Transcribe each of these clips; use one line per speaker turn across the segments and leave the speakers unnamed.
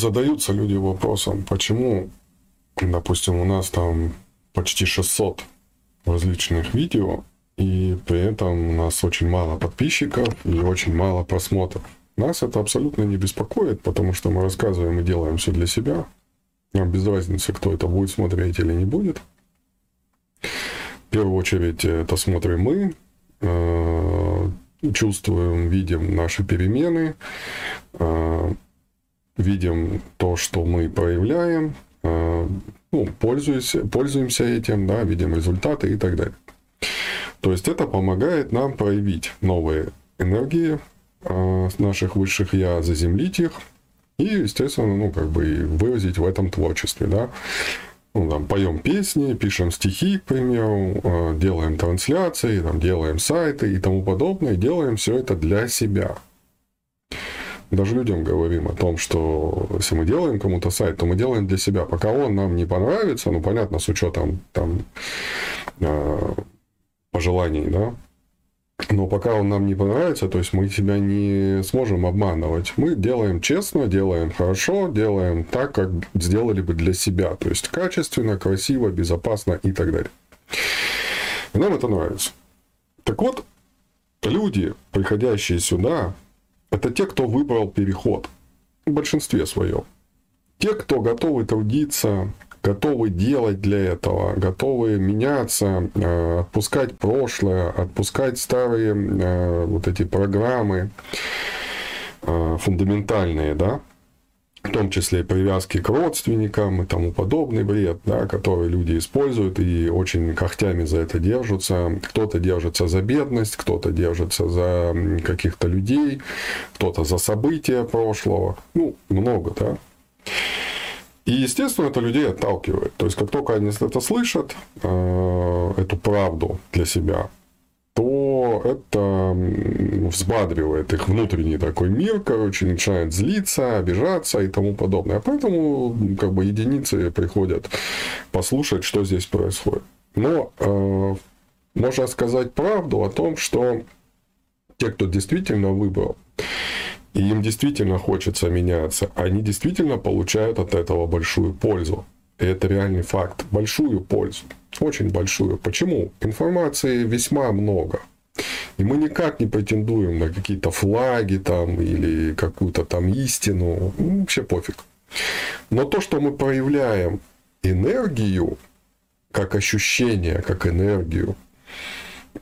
задаются люди вопросом, почему, допустим, у нас там почти 600 различных видео, и при этом у нас очень мало подписчиков и очень мало просмотров. Нас это абсолютно не беспокоит, потому что мы рассказываем и делаем все для себя. Нам без разницы, кто это будет смотреть или не будет. В первую очередь это смотрим мы, э, чувствуем, видим наши перемены, э, видим то, что мы проявляем, э, ну, пользуемся, пользуемся этим, да, видим результаты и так далее. То есть это помогает нам проявить новые энергии э, наших высших я, заземлить их и, естественно, ну, как бы выразить в этом творчестве, да. Ну, там, поем песни, пишем стихи, к примеру, э, делаем трансляции, там, делаем сайты и тому подобное, делаем все это для себя. Даже людям говорим о том, что если мы делаем кому-то сайт, то мы делаем для себя. Пока он нам не понравится, ну, понятно, с учетом там э, пожеланий, да, но пока он нам не понравится, то есть мы себя не сможем обманывать. Мы делаем честно, делаем хорошо, делаем так, как сделали бы для себя. То есть качественно, красиво, безопасно и так далее. И нам это нравится. Так вот, люди, приходящие сюда, это те, кто выбрал переход. В большинстве своем. Те, кто готовы трудиться, готовы делать для этого, готовы меняться, э, отпускать прошлое, отпускать старые э, вот эти программы э, фундаментальные, да, в том числе привязки к родственникам и тому подобный бред, да, который люди используют и очень когтями за это держатся. Кто-то держится за бедность, кто-то держится за каких-то людей, кто-то за события прошлого. Ну, много, да. И, естественно, это людей отталкивает. То есть, как только они это слышат, э, эту правду для себя, то это взбадривает их внутренний такой мир, короче, начинает злиться, обижаться и тому подобное. А поэтому как бы единицы приходят послушать, что здесь происходит. Но э, можно сказать правду о том, что те, кто действительно выбрал и им действительно хочется меняться, они действительно получают от этого большую пользу. Это реальный факт. Большую пользу. Очень большую. Почему? Информации весьма много. И мы никак не претендуем на какие-то флаги там или какую-то там истину. Ну, вообще пофиг. Но то, что мы проявляем энергию, как ощущение, как энергию,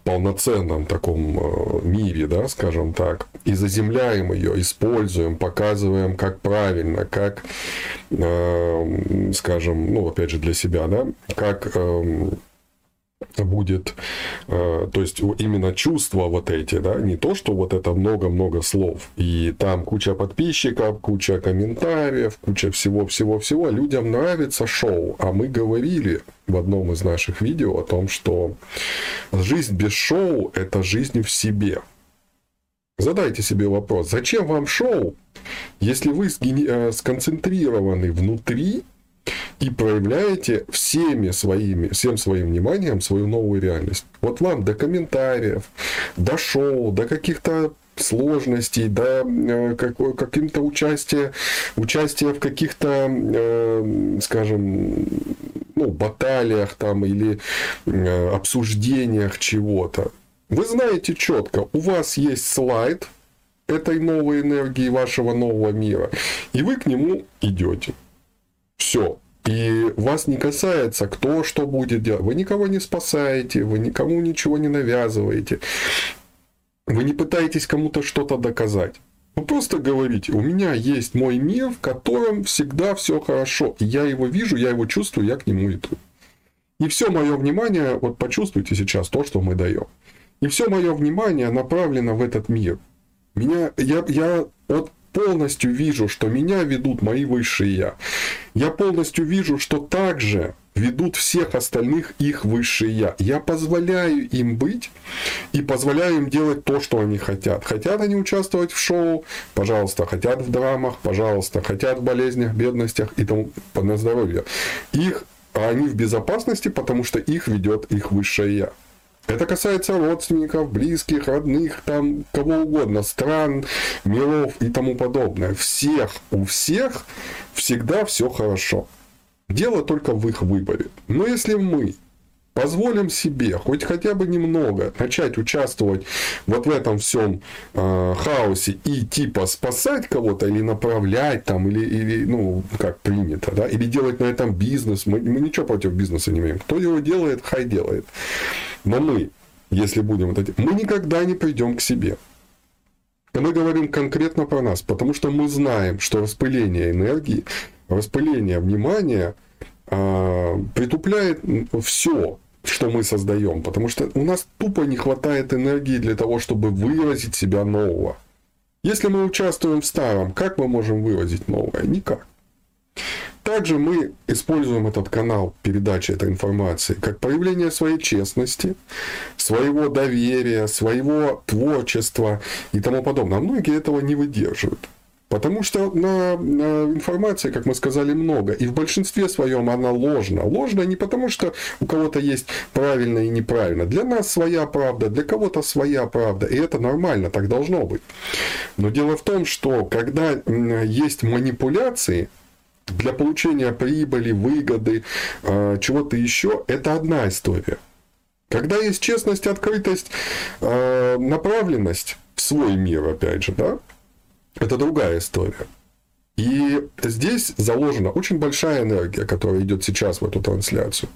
полноценном таком э, мире, да, скажем так, и заземляем ее, используем, показываем, как правильно, как, э, скажем, ну, опять же, для себя, да, как э, будет, э, то есть именно чувства вот эти, да, не то, что вот это много-много слов, и там куча подписчиков, куча комментариев, куча всего-всего-всего, людям нравится шоу, а мы говорили в одном из наших видео о том, что жизнь без шоу – это жизнь в себе. Задайте себе вопрос, зачем вам шоу, если вы э, сконцентрированы внутри и проявляете всеми своими, всем своим вниманием свою новую реальность. Вот вам до комментариев, до шоу, до каких-то сложностей, до э, каким-то участия, участия в каких-то, э, скажем, ну, баталиях там или э, обсуждениях чего-то. Вы знаете четко, у вас есть слайд этой новой энергии вашего нового мира, и вы к нему идете. Все. И вас не касается, кто что будет делать. Вы никого не спасаете, вы никому ничего не навязываете. Вы не пытаетесь кому-то что-то доказать. Вы просто говорите, у меня есть мой мир, в котором всегда все хорошо. Я его вижу, я его чувствую, я к нему иду. И все мое внимание, вот почувствуйте сейчас то, что мы даем. И все мое внимание направлено в этот мир. Меня, я, я вот полностью вижу, что меня ведут мои высшие я. Я полностью вижу, что также ведут всех остальных их высшие я. Я позволяю им быть и позволяю им делать то, что они хотят. Хотят они участвовать в шоу, пожалуйста, хотят в драмах, пожалуйста, хотят в болезнях, бедностях и тому на здоровье. Их, а они в безопасности, потому что их ведет их высшее я. Это касается родственников, близких, родных, там, кого угодно, стран, миров и тому подобное. Всех, у всех всегда все хорошо. Дело только в их выборе. Но если мы позволим себе хоть хотя бы немного начать участвовать вот в этом всем э, хаосе и типа спасать кого-то или направлять там или, или ну как принято да или делать на этом бизнес. Мы, мы ничего против бизнеса не имеем. Кто его делает хай делает. Но мы если будем вот эти мы никогда не придем к себе. Мы говорим конкретно про нас потому что мы знаем что распыление энергии распыление внимания э, притупляет все что мы создаем, потому что у нас тупо не хватает энергии для того, чтобы выразить себя нового. Если мы участвуем в старом, как мы можем выразить новое? Никак. Также мы используем этот канал передачи этой информации как проявление своей честности, своего доверия, своего творчества и тому подобное. Многие этого не выдерживают. Потому что на, на информации, как мы сказали, много. И в большинстве своем она ложна. Ложна не потому, что у кого-то есть правильно и неправильно. Для нас своя правда, для кого-то своя правда. И это нормально, так должно быть. Но дело в том, что когда есть манипуляции, для получения прибыли, выгоды, а, чего-то еще, это одна история. Когда есть честность, открытость, а, направленность в свой мир, опять же, да, это другая история. И здесь заложена очень большая энергия, которая идет сейчас в эту трансляцию.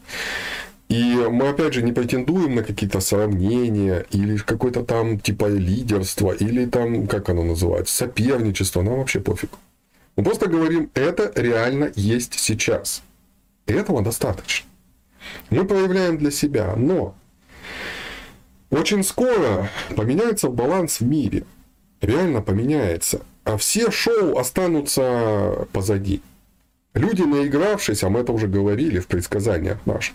И мы, опять же, не претендуем на какие-то сравнения или какое-то там типа лидерство, или там, как оно называется, соперничество, нам вообще пофиг. Мы просто говорим, это реально есть сейчас. И этого достаточно. Мы проявляем для себя, но очень скоро поменяется баланс в мире. Реально поменяется а все шоу останутся позади. Люди, наигравшись, а мы это уже говорили в предсказаниях наших,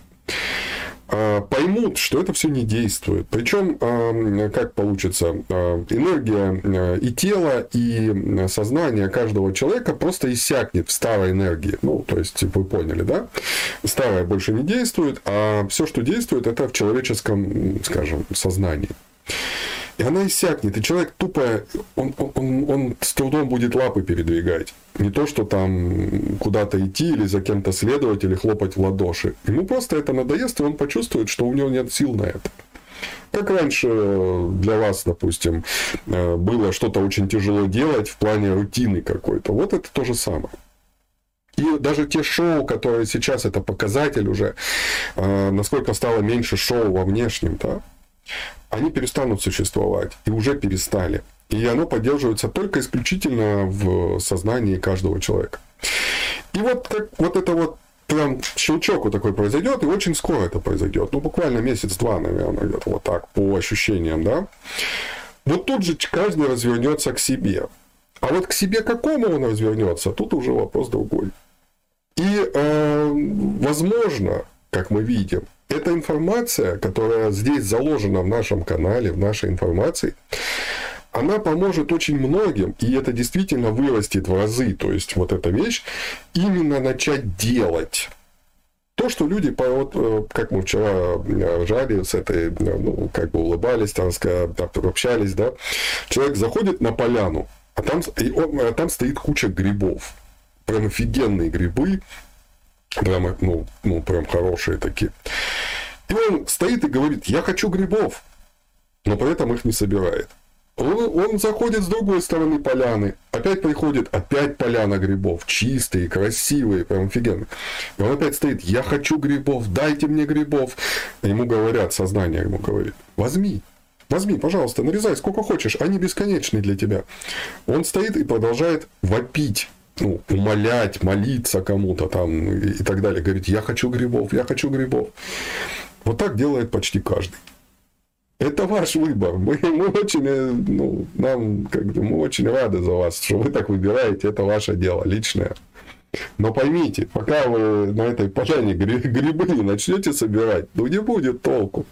а, поймут, что это все не действует. Причем, а, как получится, а, энергия и тела, и сознание каждого человека просто иссякнет в старой энергии. Ну, то есть, вы поняли, да? Старая больше не действует, а все, что действует, это в человеческом, скажем, сознании. И она иссякнет, и человек тупо, он, он, он с трудом будет лапы передвигать. Не то, что там куда-то идти или за кем-то следовать, или хлопать в ладоши. Ему просто это надоест, и он почувствует, что у него нет сил на это. Как раньше для вас, допустим, э, было что-то очень тяжело делать в плане рутины какой-то. Вот это то же самое. И даже те шоу, которые сейчас это показатель уже, э, насколько стало меньше шоу во внешнем, да, они перестанут существовать и уже перестали. И оно поддерживается только исключительно в сознании каждого человека. И вот, как, вот это вот прям щелчок вот такой произойдет, и очень скоро это произойдет. Ну, буквально месяц-два, наверное, где-то вот так, по ощущениям, да. Вот тут же каждый развернется к себе. А вот к себе какому он развернется, тут уже вопрос другой. И, э, возможно, как мы видим, эта информация, которая здесь заложена в нашем канале, в нашей информации, она поможет очень многим, и это действительно вырастет в разы. То есть, вот эта вещь, именно начать делать. То, что люди, вот, э, как мы вчера ржали с этой, ну, как бы улыбались, там, общались, да, человек заходит на поляну, а там, а там стоит куча грибов. Прям офигенные грибы, Прям, ну, ну, прям хорошие такие. И он стоит и говорит, я хочу грибов, но при этом их не собирает. Он, он заходит с другой стороны поляны, опять приходит, опять поляна грибов, чистые, красивые, прям офигенно. И он опять стоит, я хочу грибов, дайте мне грибов. Ему говорят, сознание ему говорит, возьми, возьми, пожалуйста, нарезай сколько хочешь, они бесконечны для тебя. Он стоит и продолжает вопить ну, умолять, молиться кому-то там и, и так далее. Говорить, я хочу грибов, я хочу грибов. Вот так делает почти каждый. Это ваш выбор. Мы, мы очень, э, ну, нам, как бы, мы очень рады за вас, что вы так выбираете. Это ваше дело личное. Но поймите, пока вы на этой поляне грибы не начнете собирать, ну не будет толку.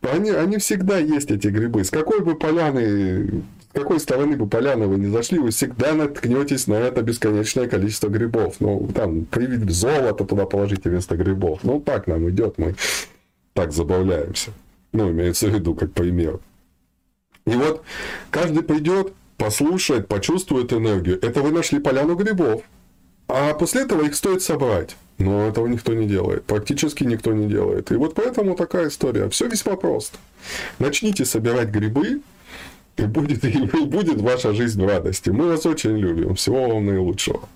Они, они всегда есть, эти грибы. С какой бы поляны какой стороны бы поляны вы не зашли, вы всегда наткнетесь на это бесконечное количество грибов. Ну, там, золото туда положите вместо грибов. Ну, так нам идет, мы так забавляемся. Ну, имеется в виду, как пример. И вот каждый придет, послушает, почувствует энергию. Это вы нашли поляну грибов. А после этого их стоит собрать. Но этого никто не делает. Практически никто не делает. И вот поэтому такая история. Все весьма просто. Начните собирать грибы, и будет, и будет ваша жизнь в радости. Мы вас очень любим. Всего вам наилучшего.